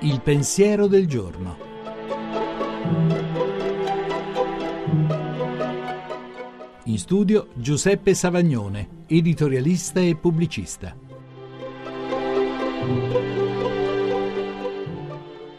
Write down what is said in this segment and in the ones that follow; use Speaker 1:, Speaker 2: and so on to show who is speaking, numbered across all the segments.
Speaker 1: Il pensiero del giorno. In studio Giuseppe Savagnone, editorialista e pubblicista.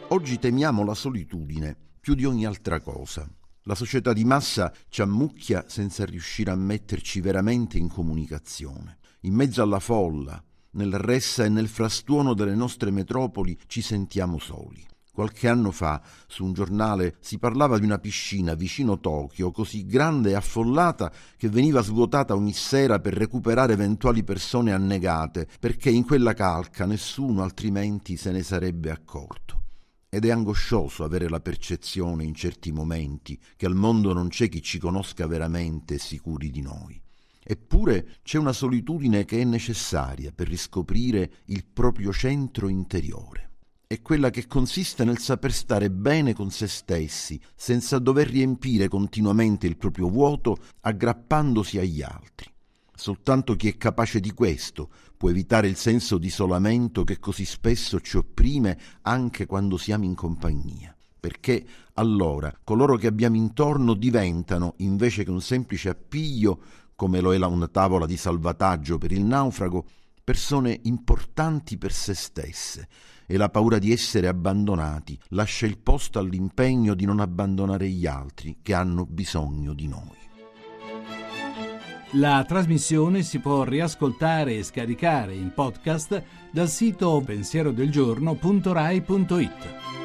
Speaker 2: Oggi temiamo la solitudine più di ogni altra cosa. La società di massa ci ammucchia senza riuscire a metterci veramente in comunicazione. In mezzo alla folla, nel ressa e nel frastuono delle nostre metropoli ci sentiamo soli. Qualche anno fa, su un giornale, si parlava di una piscina vicino Tokyo così grande e affollata che veniva svuotata ogni sera per recuperare eventuali persone annegate, perché in quella calca nessuno altrimenti se ne sarebbe accorto. Ed è angoscioso avere la percezione in certi momenti che al mondo non c'è chi ci conosca veramente sicuri di noi. Eppure c'è una solitudine che è necessaria per riscoprire il proprio centro interiore. È quella che consiste nel saper stare bene con se stessi, senza dover riempire continuamente il proprio vuoto aggrappandosi agli altri. Soltanto chi è capace di questo può evitare il senso di isolamento che così spesso ci opprime anche quando siamo in compagnia perché allora coloro che abbiamo intorno diventano, invece che un semplice appiglio, come lo è una tavola di salvataggio per il naufrago, persone importanti per se stesse e la paura di essere abbandonati lascia il posto all'impegno di non abbandonare gli altri che hanno bisogno di noi.
Speaker 1: La trasmissione si può riascoltare e scaricare in podcast dal sito pensierodelgiorno.rai.it.